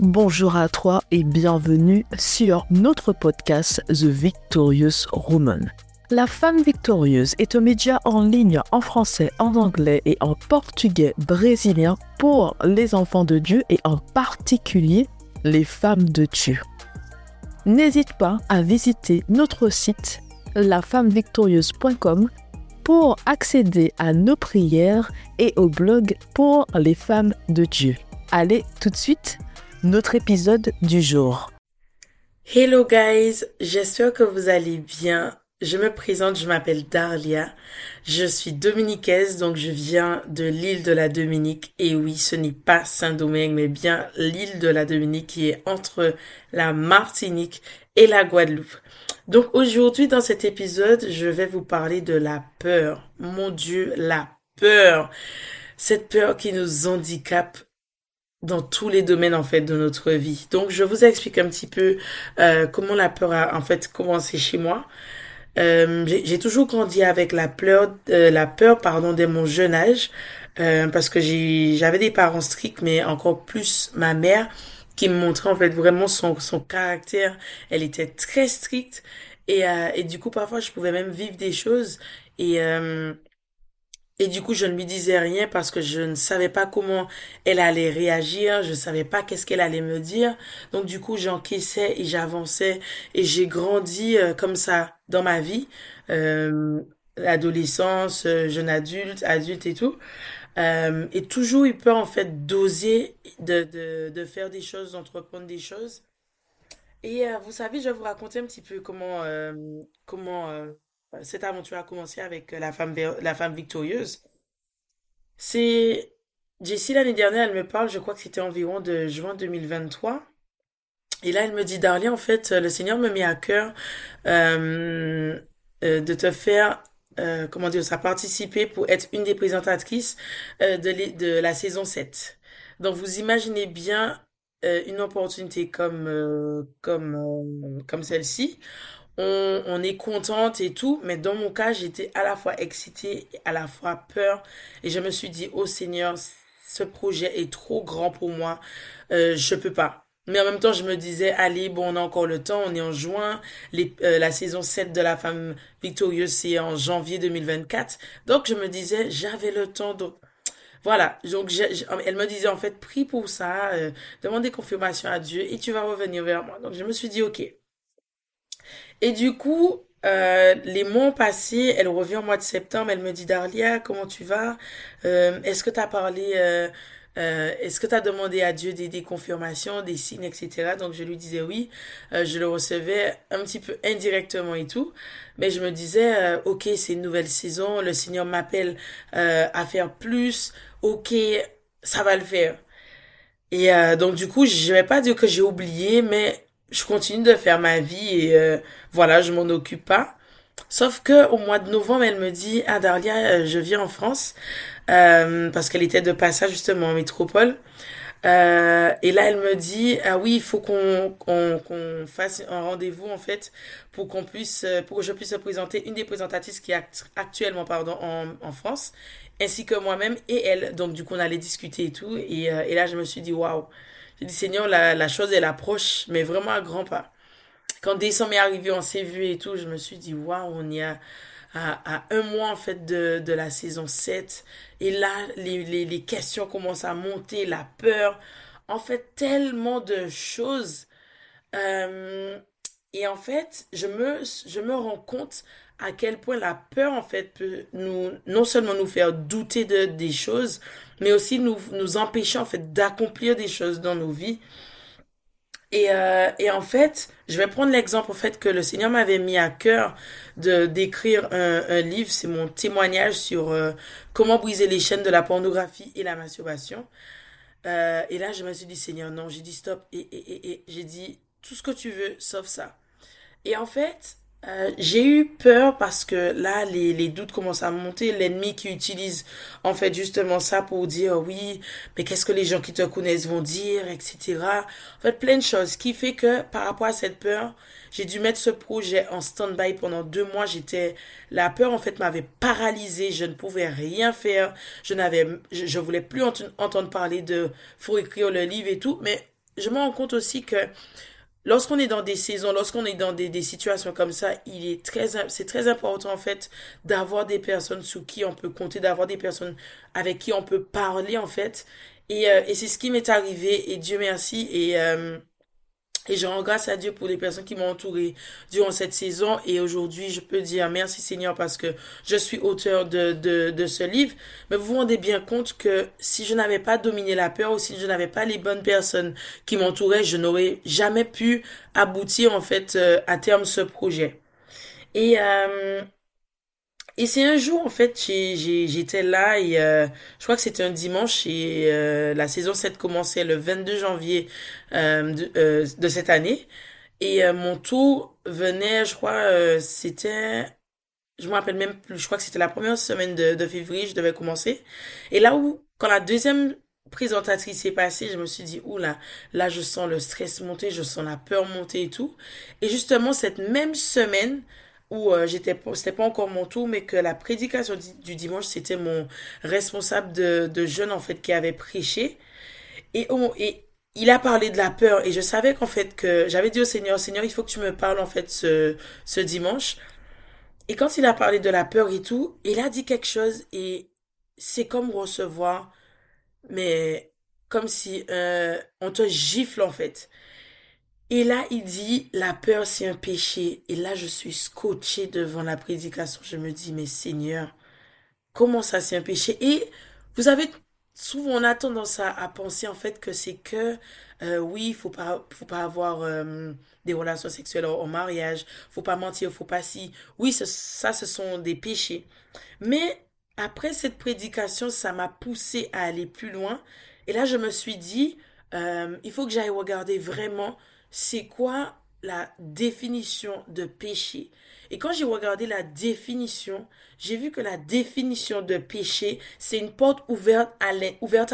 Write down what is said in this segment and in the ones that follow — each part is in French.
Bonjour à toi et bienvenue sur notre podcast The Victorious Woman. La femme victorieuse est un média en ligne en français, en anglais et en portugais brésilien pour les enfants de Dieu et en particulier les femmes de Dieu. N'hésite pas à visiter notre site lafemmevictorieuse.com pour accéder à nos prières et au blog pour les femmes de Dieu. Allez tout de suite, notre épisode du jour. Hello guys, j'espère que vous allez bien. Je me présente, je m'appelle Darlia. Je suis dominicaise, donc je viens de l'île de la Dominique. Et oui, ce n'est pas Saint-Domingue, mais bien l'île de la Dominique qui est entre la Martinique et la Guadeloupe. Donc aujourd'hui, dans cet épisode, je vais vous parler de la peur. Mon Dieu, la peur. Cette peur qui nous handicape dans tous les domaines en fait de notre vie. Donc je vous explique un petit peu euh, comment la peur a en fait commencé chez moi. Euh, j'ai toujours grandi avec la peur, euh, la peur pardon dès mon jeune âge parce que j'avais des parents stricts mais encore plus ma mère qui me montrait en fait vraiment son, son caractère. Elle était très stricte et, euh, et du coup parfois je pouvais même vivre des choses et euh, et du coup je ne lui disais rien parce que je ne savais pas comment elle allait réagir, je savais pas qu'est-ce qu'elle allait me dire. Donc du coup j'encaissais et j'avançais et j'ai grandi euh, comme ça dans ma vie, euh, l'adolescence, jeune adulte, adulte et tout. Euh, et toujours eu peur en fait d'oser, de, de, de, faire des choses, d'entreprendre des choses. Et euh, vous savez, je vais vous raconter un petit peu comment, euh, comment euh, cette aventure a commencé avec la femme, la femme victorieuse. C'est Jessie l'année dernière, elle me parle, je crois que c'était environ de juin 2023. Et là, elle me dit, Darlie, en fait, le Seigneur me met à cœur de te faire euh, comment dire, ça participer pour être une des présentatrices euh, de, la saison 7. Donc vous imaginez bien euh, une opportunité comme euh, comme euh, comme celle-ci. On, on est contente et tout, mais dans mon cas, j'étais à la fois excitée, à la fois peur, et je me suis dit, oh Seigneur, ce projet est trop grand pour moi, euh, je peux pas. Mais en même temps, je me disais, allez, bon, on a encore le temps, on est en juin, les, euh, la saison 7 de la femme victorieuse, c'est en janvier 2024. Donc, je me disais, j'avais le temps, donc, voilà. Donc, elle me disait, en fait, prie pour ça, euh, demandez confirmation à Dieu et tu vas revenir vers moi. Donc, je me suis dit, ok. Et du coup, euh, les mois ont passé, elle revient au mois de septembre, elle me dit, Darlia, comment tu vas? Euh, est-ce que tu as parlé, euh, euh, est-ce que tu as demandé à Dieu des, des, confirmations, des signes, etc. Donc je lui disais oui, euh, je le recevais un petit peu indirectement et tout, mais je me disais, euh, ok, c'est une nouvelle saison, le Seigneur m'appelle à faire plus, ok, ça va le faire. Et donc du coup, je vais pas dire que j'ai oublié, mais je continue de faire ma vie et voilà, je m'en occupe pas. Sauf que au mois de novembre, elle me dit, ah Darlia, je viens en France euh, parce qu'elle était de passage justement en métropole. Euh, et là, elle me dit ah oui, il faut qu'on qu'on qu'on fasse un rendez-vous en fait pour qu'on puisse pour que je puisse présenter une des présentatrices qui est actuellement pardon en en France ainsi que moi-même et elle. Donc du coup, on allait discuter et tout. Et, euh, et là, je me suis dit waouh. J'ai dit Seigneur, la la chose elle approche, mais vraiment à grands pas. Quand décembre est arrivé, on s'est vu et tout, je me suis dit waouh, on y a à, à, un mois en fait de, de la saison 7. Et là, les, les, les questions commencent à monter, la peur. En fait, tellement de choses. Euh, et en fait, je me, je me rends compte à quel point la peur, en fait, peut nous, non seulement nous faire douter de, des choses, mais aussi nous, nous empêcher, en fait, d'accomplir des choses dans nos vies. Et, euh, et en fait, je vais prendre l'exemple en fait que le Seigneur m'avait mis à cœur de d'écrire un, un livre, c'est mon témoignage sur euh, comment briser les chaînes de la pornographie et la masturbation. Euh, et là, je me suis dit Seigneur, non, j'ai dit stop et et et, et j'ai dit tout ce que tu veux sauf ça. Et en fait, euh, j'ai eu peur parce que là, les, les doutes commencent à monter. L'ennemi qui utilise en fait justement ça pour dire oui, mais qu'est-ce que les gens qui te connaissent vont dire, etc. En fait, plein de choses qui fait que par rapport à cette peur, j'ai dû mettre ce projet en stand-by pendant deux mois. J'étais, la peur en fait m'avait paralysée. Je ne pouvais rien faire. Je n'avais, je, je voulais plus entendre parler de faut écrire le livre et tout, mais je me rends compte aussi que lorsqu'on est dans des saisons, lorsqu'on est dans des, des, situations comme ça, il est très, c'est très important en fait d'avoir des personnes sous qui on peut compter, d'avoir des personnes avec qui on peut parler en fait. Et, euh, et c'est ce qui m'est arrivé et Dieu merci et euh, et je rends grâce à Dieu pour les personnes qui m'ont entouré durant cette saison. Et aujourd'hui, je peux dire merci Seigneur parce que je suis auteur de, de, de ce livre. Mais vous vous rendez bien compte que si je n'avais pas dominé la peur ou si je n'avais pas les bonnes personnes qui m'entouraient, je n'aurais jamais pu aboutir en fait euh, à terme ce projet. Et euh, et c'est un jour, en fait, j'étais là et euh, je crois que c'était un dimanche et euh, la saison 7 commençait le 22 janvier euh, de, de, cette année. Et mon tour venait, je crois, c'était... Je me rappelle même plus, je crois que c'était la première semaine de, de février, je devais commencer. Et là où, quand la deuxième présentatrice est passée, je me suis dit, oula, là, je sens le stress monter, je sens la peur monter et tout. Et justement, cette même semaine, où euh, j'étais c'était pas encore mon tour mais que la prédication du, dimanche c'était mon responsable de, de en fait qui avait prêché. Et on, et il a parlé de la peur. Et je savais qu'en fait que j'avais dit au Seigneur Seigneur il faut que tu me parles en fait ce ce dimanche. Et quand il a parlé de la peur et tout il a dit quelque chose et c'est comme recevoir mais comme si euh, on te gifle en fait et là, il dit, la peur, c'est un péché. Et là, je suis scotché devant la prédication. Je me dis, mais Seigneur, comment ça, c'est un péché? Et vous avez, souvent, on a tendance à, penser, en fait, que c'est que, euh, oui, il faut pas, faut pas avoir euh, des relations sexuelles au, mariage, faut pas mentir, faut pas si. Oui, ça, ce sont des péchés. Mais après cette prédication, ça m'a poussé à aller plus loin. Et là, je me suis dit, euh, il faut que j'aille regarder vraiment c'est quoi la définition de péché? Et quand j'ai regardé la définition, j'ai vu que la définition de péché, c'est une porte ouverte à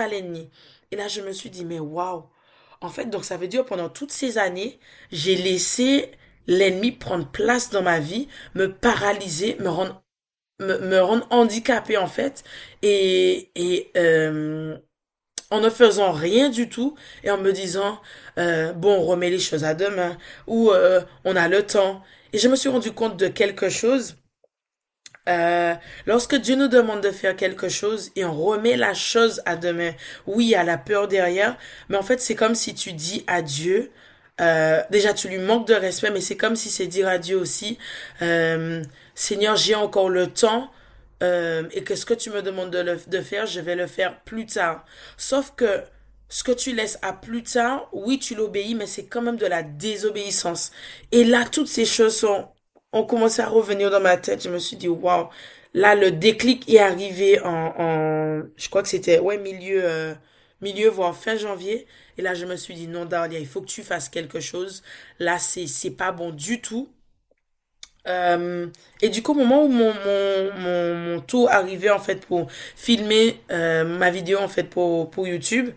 l'ennemi. Et là, je me suis dit, mais waouh! En fait, donc ça veut dire pendant toutes ces années, j'ai laissé l'ennemi prendre place dans ma vie, me paralyser, me rendre me, rendre handicapé en fait et et euh, en ne faisant rien du tout et en me disant euh, bon on remet les choses à demain ou euh, on a le temps. Et je me suis rendu compte de quelque chose. Euh, lorsque Dieu nous demande de faire quelque chose et on remet la chose à demain, oui, il y a la peur derrière, mais en fait, c'est comme si tu dis à Dieu, euh, déjà tu lui manques de respect, mais c'est comme si c'est dire à Dieu aussi, euh, Seigneur, j'ai encore le temps euh, et que ce que tu me demandes de, le, de faire, je vais le faire plus tard. Sauf que ce que tu laisses à plus tard, oui, tu l'obéis, mais c'est quand même de la désobéissance. Et là, toutes ces choses sont, ont commencé à revenir dans ma tête. Je me suis dit, waouh, là, le déclic est arrivé en, en je crois que c'était, ouais, milieu, euh, milieu, voire fin janvier. Et là, je me suis dit, non, Daria, il faut que tu fasses quelque chose. Là, c'est, c'est pas bon du tout. Euh, et du coup, au moment où mon, mon, mon, mon, tour arrivait en fait pour filmer euh, ma vidéo en fait pour, pour YouTube,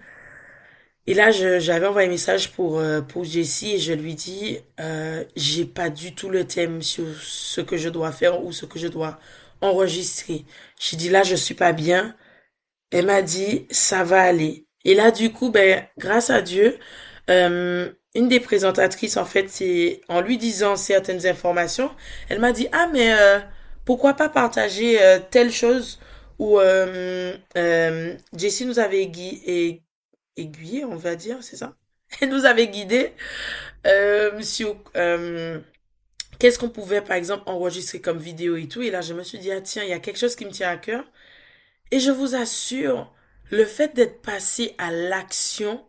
et là j'avais envoyé un message pour, euh, pour Jessie et je lui dis, euh, j'ai pas du tout le thème sur ce que je dois faire ou ce que je dois enregistrer. J'ai dit là je suis pas bien. Elle m'a dit ça va aller. Et là du coup, ben grâce à Dieu, euh, une des présentatrices, en fait, c'est en lui disant certaines informations, elle m'a dit ah mais euh, pourquoi pas partager euh, telle chose? Où euh, Jessie nous avait aiguillé, on va dire, c'est ça? Elle nous avait guidé sur qu'est-ce qu'on pouvait par exemple enregistrer comme vidéo et tout. Et là, je me suis dit ah tiens, il y a quelque chose qui me tient à cœur. Et je vous assure, le fait d'être passé à l'action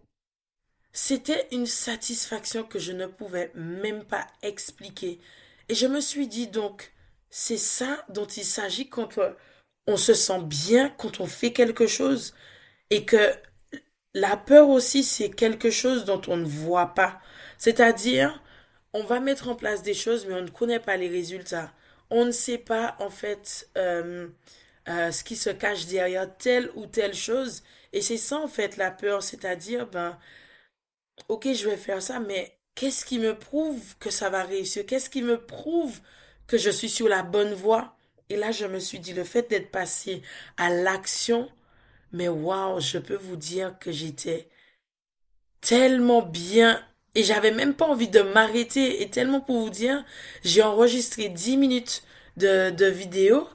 c'était une satisfaction que je ne pouvais même pas expliquer. Et je me suis dit donc, c'est ça dont il s'agit quand on se sent bien, quand on fait quelque chose. Et que la peur aussi, c'est quelque chose dont on ne voit pas. C'est-à-dire, on va mettre en place des choses, mais on ne connaît pas les résultats. On ne sait pas, en fait, euh, euh, ce qui se cache derrière telle ou telle chose. Et c'est ça, en fait, la peur. C'est-à-dire, ben, ok, je vais faire ça, mais qu'est-ce qui me prouve que ça va réussir? Qu'est-ce qui me prouve que je suis sur la bonne voie? Et là, je me suis dit, le fait d'être passé à l'action, mais waouh, je peux vous dire que j'étais tellement bien et j'avais même pas envie de m'arrêter et tellement pour vous dire, j'ai enregistré 10 minutes de, de vidéo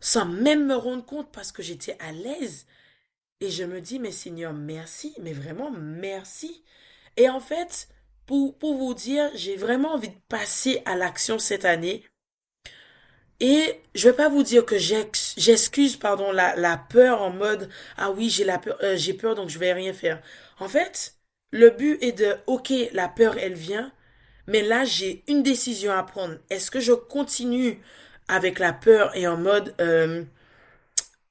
sans même me rendre compte parce que j'étais à l'aise. Et je me dis, mais Seigneur, merci, mais vraiment merci. Et en fait, pour, pour vous dire, j'ai vraiment envie de passer à l'action cette année. Et je vais pas vous dire que j'excuse, pardon, la, la peur en mode, ah oui, j'ai la peur, euh, j'ai peur, donc je vais rien faire. En fait, le but est de, ok, la peur, elle vient, mais là, j'ai une décision à prendre. Est-ce que je continue avec la peur et en mode, euh,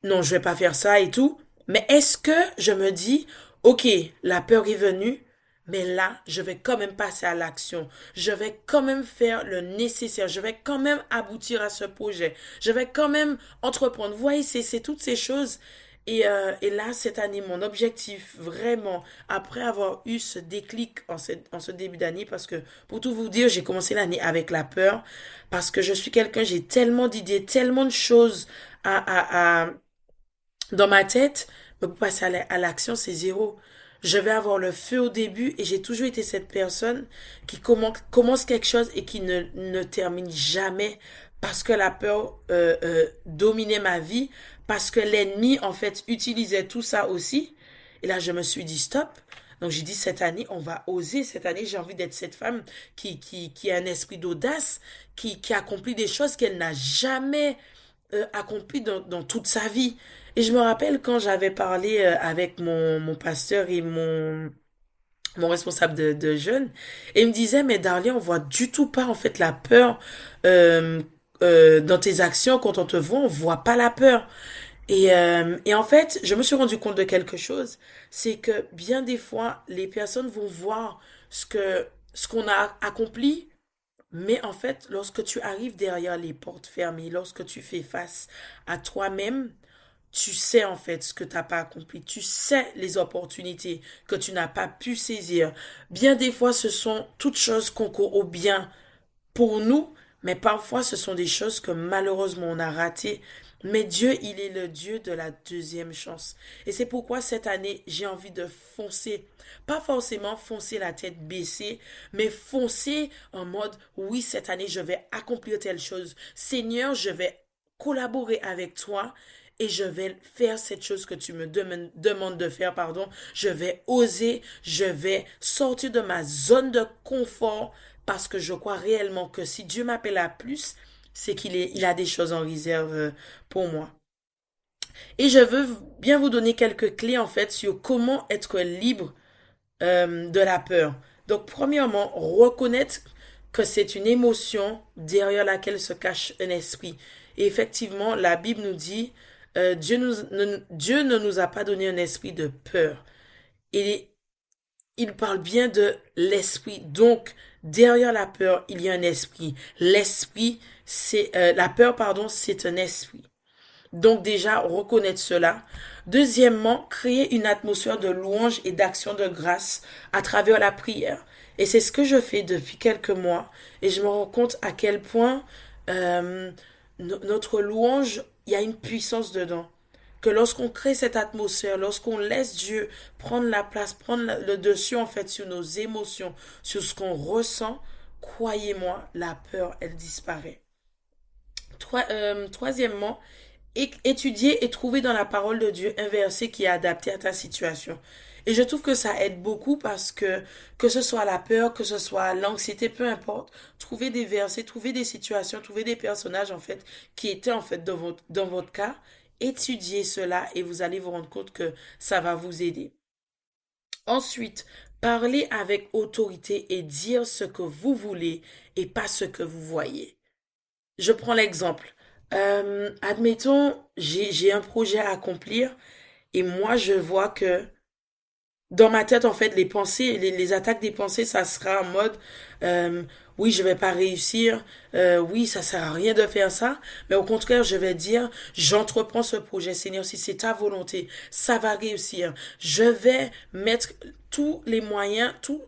non, je vais pas faire ça et tout, mais est-ce que je me dis, ok, la peur est venue, mais là, je vais quand même passer à l'action. Je vais quand même faire le nécessaire. Je vais quand même aboutir à ce projet. Je vais quand même entreprendre. Vous voyez, c'est toutes ces choses. Et, euh, et, là, cette année, mon objectif, vraiment, après avoir eu ce déclic en, en ce début d'année, parce que pour tout vous dire, j'ai commencé l'année avec la peur, parce que je suis quelqu'un, j'ai tellement d'idées, tellement de choses à, à, à, dans ma tête, mais pour passer à l'action, c'est zéro je vais avoir le feu au début et j'ai toujours été cette personne qui commence, quelque chose et qui ne, ne termine jamais parce que la peur euh, euh, dominait ma vie, parce que l'ennemi en fait utilisait tout ça aussi. Et là je me suis dit stop. Donc j'ai dit cette année on va oser. Cette année j'ai envie d'être cette femme qui qui qui a un esprit d'audace, qui qui accomplit des choses qu'elle n'a jamais euh, accompli dans, dans toute sa vie. Et je me rappelle quand j'avais parlé euh, avec mon, mon pasteur et mon mon responsable de, de jeunes, et il me disait, mais Darlia, on voit du tout pas en fait la peur euh, euh, dans tes actions. Quand on te voit, on voit pas la peur. Et, euh, et en fait, je me suis rendu compte de quelque chose, c'est que bien des fois, les personnes vont voir ce que ce qu'on a accompli mais en fait, lorsque tu arrives derrière les portes fermées, lorsque tu fais face à toi-même, tu sais en fait ce que tu n'as pas accompli, tu sais les opportunités que tu n'as pas pu saisir. Bien des fois, ce sont toutes choses concourent au bien pour nous, mais parfois ce sont des choses que malheureusement on a ratées mais Dieu, il est le Dieu de la deuxième chance. Et c'est pourquoi cette année, j'ai envie de foncer. Pas forcément foncer la tête baissée, mais foncer en mode, oui, cette année, je vais accomplir telle chose. Seigneur, je vais collaborer avec toi et je vais faire cette chose que tu me demandes de faire, pardon. Je vais oser, je vais sortir de ma zone de confort parce que je crois réellement que si Dieu m'appelle à plus, c'est qu'il il a des choses en réserve euh, pour moi. Et je veux bien vous donner quelques clés en fait sur comment être libre euh, de la peur. Donc premièrement, reconnaître que c'est une émotion derrière laquelle se cache un esprit. Et effectivement, la Bible nous dit, euh, Dieu, ne, nous a pas donné un esprit de peur. Il parle bien de l'esprit. Donc, derrière la peur, il y a un esprit. L'esprit, c'est euh, la peur, pardon, c'est un esprit. Donc déjà, reconnaître cela. Deuxièmement, créer une atmosphère de louange et d'action de grâce à travers la prière. Et c'est ce que je fais depuis quelques mois. Et je me rends compte à quel point euh, notre louange, il y a une puissance dedans. Que lorsqu'on crée cette atmosphère, lorsqu'on laisse Dieu prendre la place, prendre le dessus en fait sur nos émotions, sur ce qu'on ressent, croyez-moi, la peur, elle disparaît. Euh, troisièmement, étudier et trouver dans la parole de Dieu un verset qui est adapté à ta situation. Et je trouve que ça aide beaucoup parce que que ce soit la peur, que ce soit l'anxiété, peu importe, trouver des versets, trouver des situations, trouver des personnages en fait qui étaient en fait dans votre, dans votre cas, étudiez cela et vous allez vous rendre compte que ça va vous aider. Ensuite, parlez avec autorité et dire ce que vous voulez et pas ce que vous voyez je prends l'exemple. Euh, admettons, j'ai un projet à accomplir et moi je vois que dans ma tête en fait les pensées, les, les attaques des pensées, ça sera en mode euh, oui je vais pas réussir, euh, oui ça sert à rien de faire ça, mais au contraire je vais dire j'entreprends ce projet Seigneur si c'est ta volonté, ça va réussir. Je vais mettre tous les moyens, toutes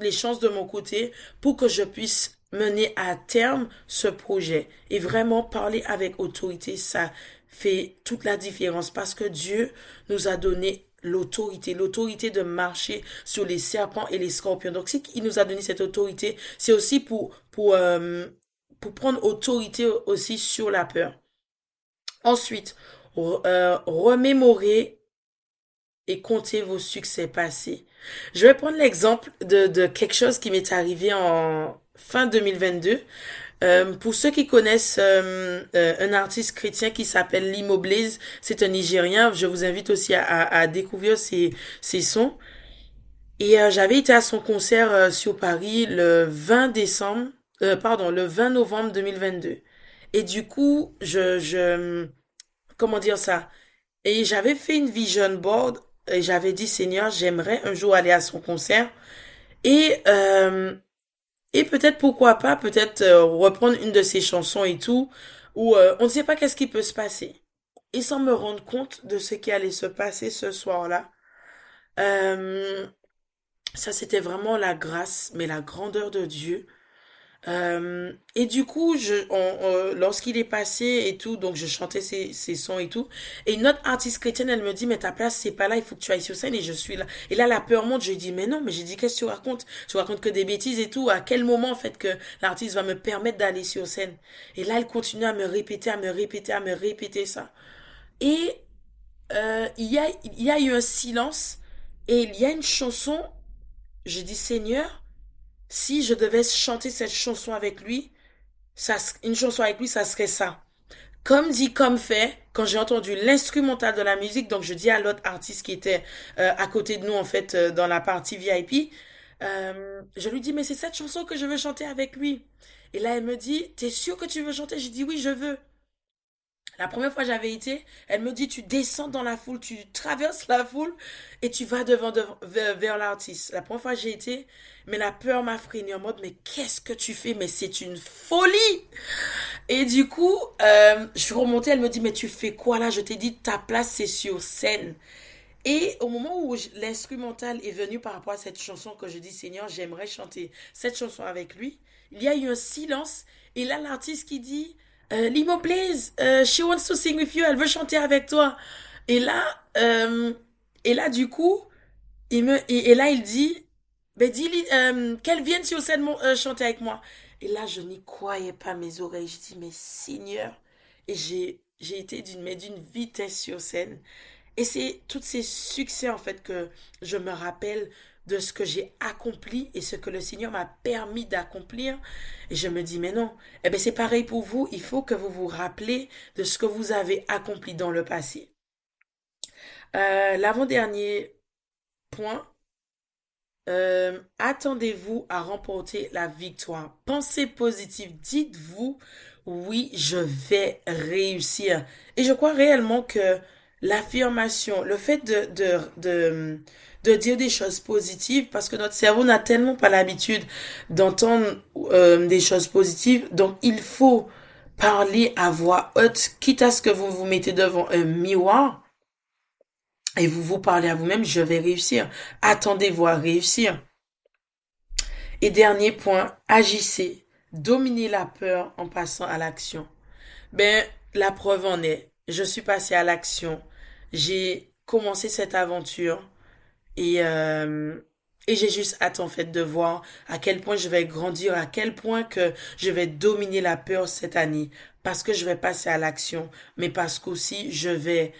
les chances de mon côté pour que je puisse mener à terme ce projet et vraiment parler avec autorité, ça fait toute la différence parce que Dieu nous a donné l'autorité, l'autorité de marcher sur les serpents et les scorpions. Donc, si il nous a donné cette autorité, c'est aussi pour, pour, euh, pour prendre autorité aussi sur la peur. Ensuite, euh, remémorer et compter vos succès passés. Je vais prendre l'exemple de, de quelque chose qui m'est arrivé en fin 2022. Euh, pour ceux qui connaissent euh, euh, un artiste chrétien qui s'appelle Limo Blaze, c'est un Nigérien. Je vous invite aussi à, à, découvrir ses, ses, sons. Et j'avais été à son concert sur Paris le 20 décembre, pardon, le 20 novembre 2022. Et du coup, je, je, comment dire ça? Et j'avais fait une vision board et j'avais dit Seigneur, j'aimerais un jour aller à son concert. Et euh, et peut-être pourquoi pas, peut-être euh, reprendre une de ses chansons et tout, où euh, on ne sait pas qu'est-ce qui peut se passer. Et sans me rendre compte de ce qui allait se passer ce soir-là, euh, ça c'était vraiment la grâce, mais la grandeur de Dieu euh, et du coup, je, lorsqu'il est passé et tout, donc je chantais ses, ses sons et tout. Et une autre artiste chrétienne, elle me dit, mais ta place, c'est pas là, il faut que tu ailles sur scène et je suis là. Et là, la peur monte, je lui dis, mais non, mais j'ai dit, qu'est-ce que tu racontes? Tu racontes que des bêtises et tout. À quel moment, en fait, que l'artiste va me permettre d'aller sur scène? Et là, elle continue à me répéter, à me répéter, à me répéter ça. Et, euh, il y a, il y a eu un silence et il y a une chanson, je dis, Seigneur, si je devais chanter cette chanson avec lui, ça, une chanson avec lui, ça serait ça. Comme dit, comme fait, quand j'ai entendu l'instrumental de la musique, donc je dis à l'autre artiste qui était euh, à côté de nous, en fait, euh, dans la partie VIP, euh, je lui dis, mais c'est cette chanson que je veux chanter avec lui. Et là, elle me dit, t'es sûr que tu veux chanter? J'ai dit, oui, je veux. La première fois j'avais été, elle me dit tu descends dans la foule, tu traverses la foule et tu vas devant, vers, l'artiste. La première fois j'ai été, mais la peur m'a freiné en mode mais qu'est-ce que tu fais? Mais c'est une folie. Et du coup, euh, je suis remontée, elle me dit mais tu fais quoi là? Je t'ai dit ta place c'est sur scène. Et au moment où l'instrumental est venu par rapport à cette chanson que je dis Seigneur, j'aimerais chanter cette chanson avec lui, il y a eu un silence et là l'artiste qui dit euh, Limo please, uh, she wants to sing with you, elle veut chanter avec toi. Et là, euh, et là du coup, il et, là il dit, ben dis euh, qu'elle vienne sur scène euh, chanter avec moi. Et là je n'y croyais pas mes oreilles, je dis mais Seigneur, et j'ai j'ai été d'une mais d'une vitesse sur scène. Et c'est tous ces succès en fait que je me rappelle de ce que j'ai accompli et ce que le Seigneur m'a permis d'accomplir. Et je me dis, mais non, eh bien c'est pareil pour vous, il faut que vous vous rappelez de ce que vous avez accompli dans le passé. Euh, l'avant-dernier point, euh, attendez-vous à remporter la victoire. Pensez positive, dites-vous, oui, je vais réussir. Et je crois réellement que l'affirmation, le fait de, de, de dire des choses positives parce que notre cerveau n'a tellement pas l'habitude d'entendre euh, des choses positives. Donc, il faut parler à voix haute, quitte à ce que vous vous mettez devant un miroir et vous vous parlez à vous-même, je vais réussir. Attendez-vous à réussir. Et dernier point, agissez. Dominez la peur en passant à l'action. Ben, la preuve en est. Je suis passé à l'action. J'ai commencé cette aventure. Et, euh, et j'ai juste hâte en fait de voir à quel point je vais grandir, à quel point que je vais dominer la peur cette année. Parce que je vais passer à l'action, mais parce qu'aussi je vais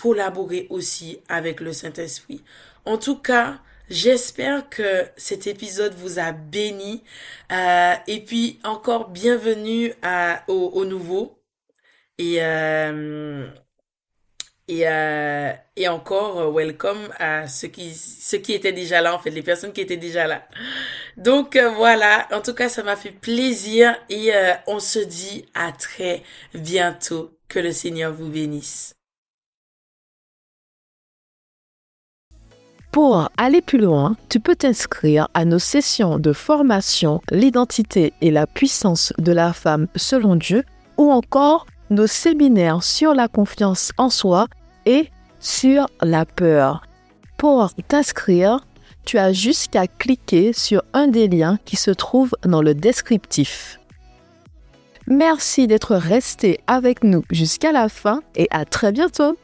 collaborer aussi avec le Saint-Esprit. En tout cas, J'espère que cet épisode vous a béni. Euh, et puis encore bienvenue à, au, au nouveau. Et euh, et, euh, et encore, euh, welcome à ceux qui, ceux qui étaient déjà là, en fait, les personnes qui étaient déjà là. Donc euh, voilà, en tout cas, ça m'a fait plaisir et euh, on se dit à très bientôt. Que le Seigneur vous bénisse. Pour aller plus loin, tu peux t'inscrire à nos sessions de formation L'identité et la puissance de la femme selon Dieu ou encore nos séminaires sur la confiance en soi et sur la peur. Pour t'inscrire, tu as juste qu'à cliquer sur un des liens qui se trouve dans le descriptif. Merci d'être resté avec nous jusqu'à la fin et à très bientôt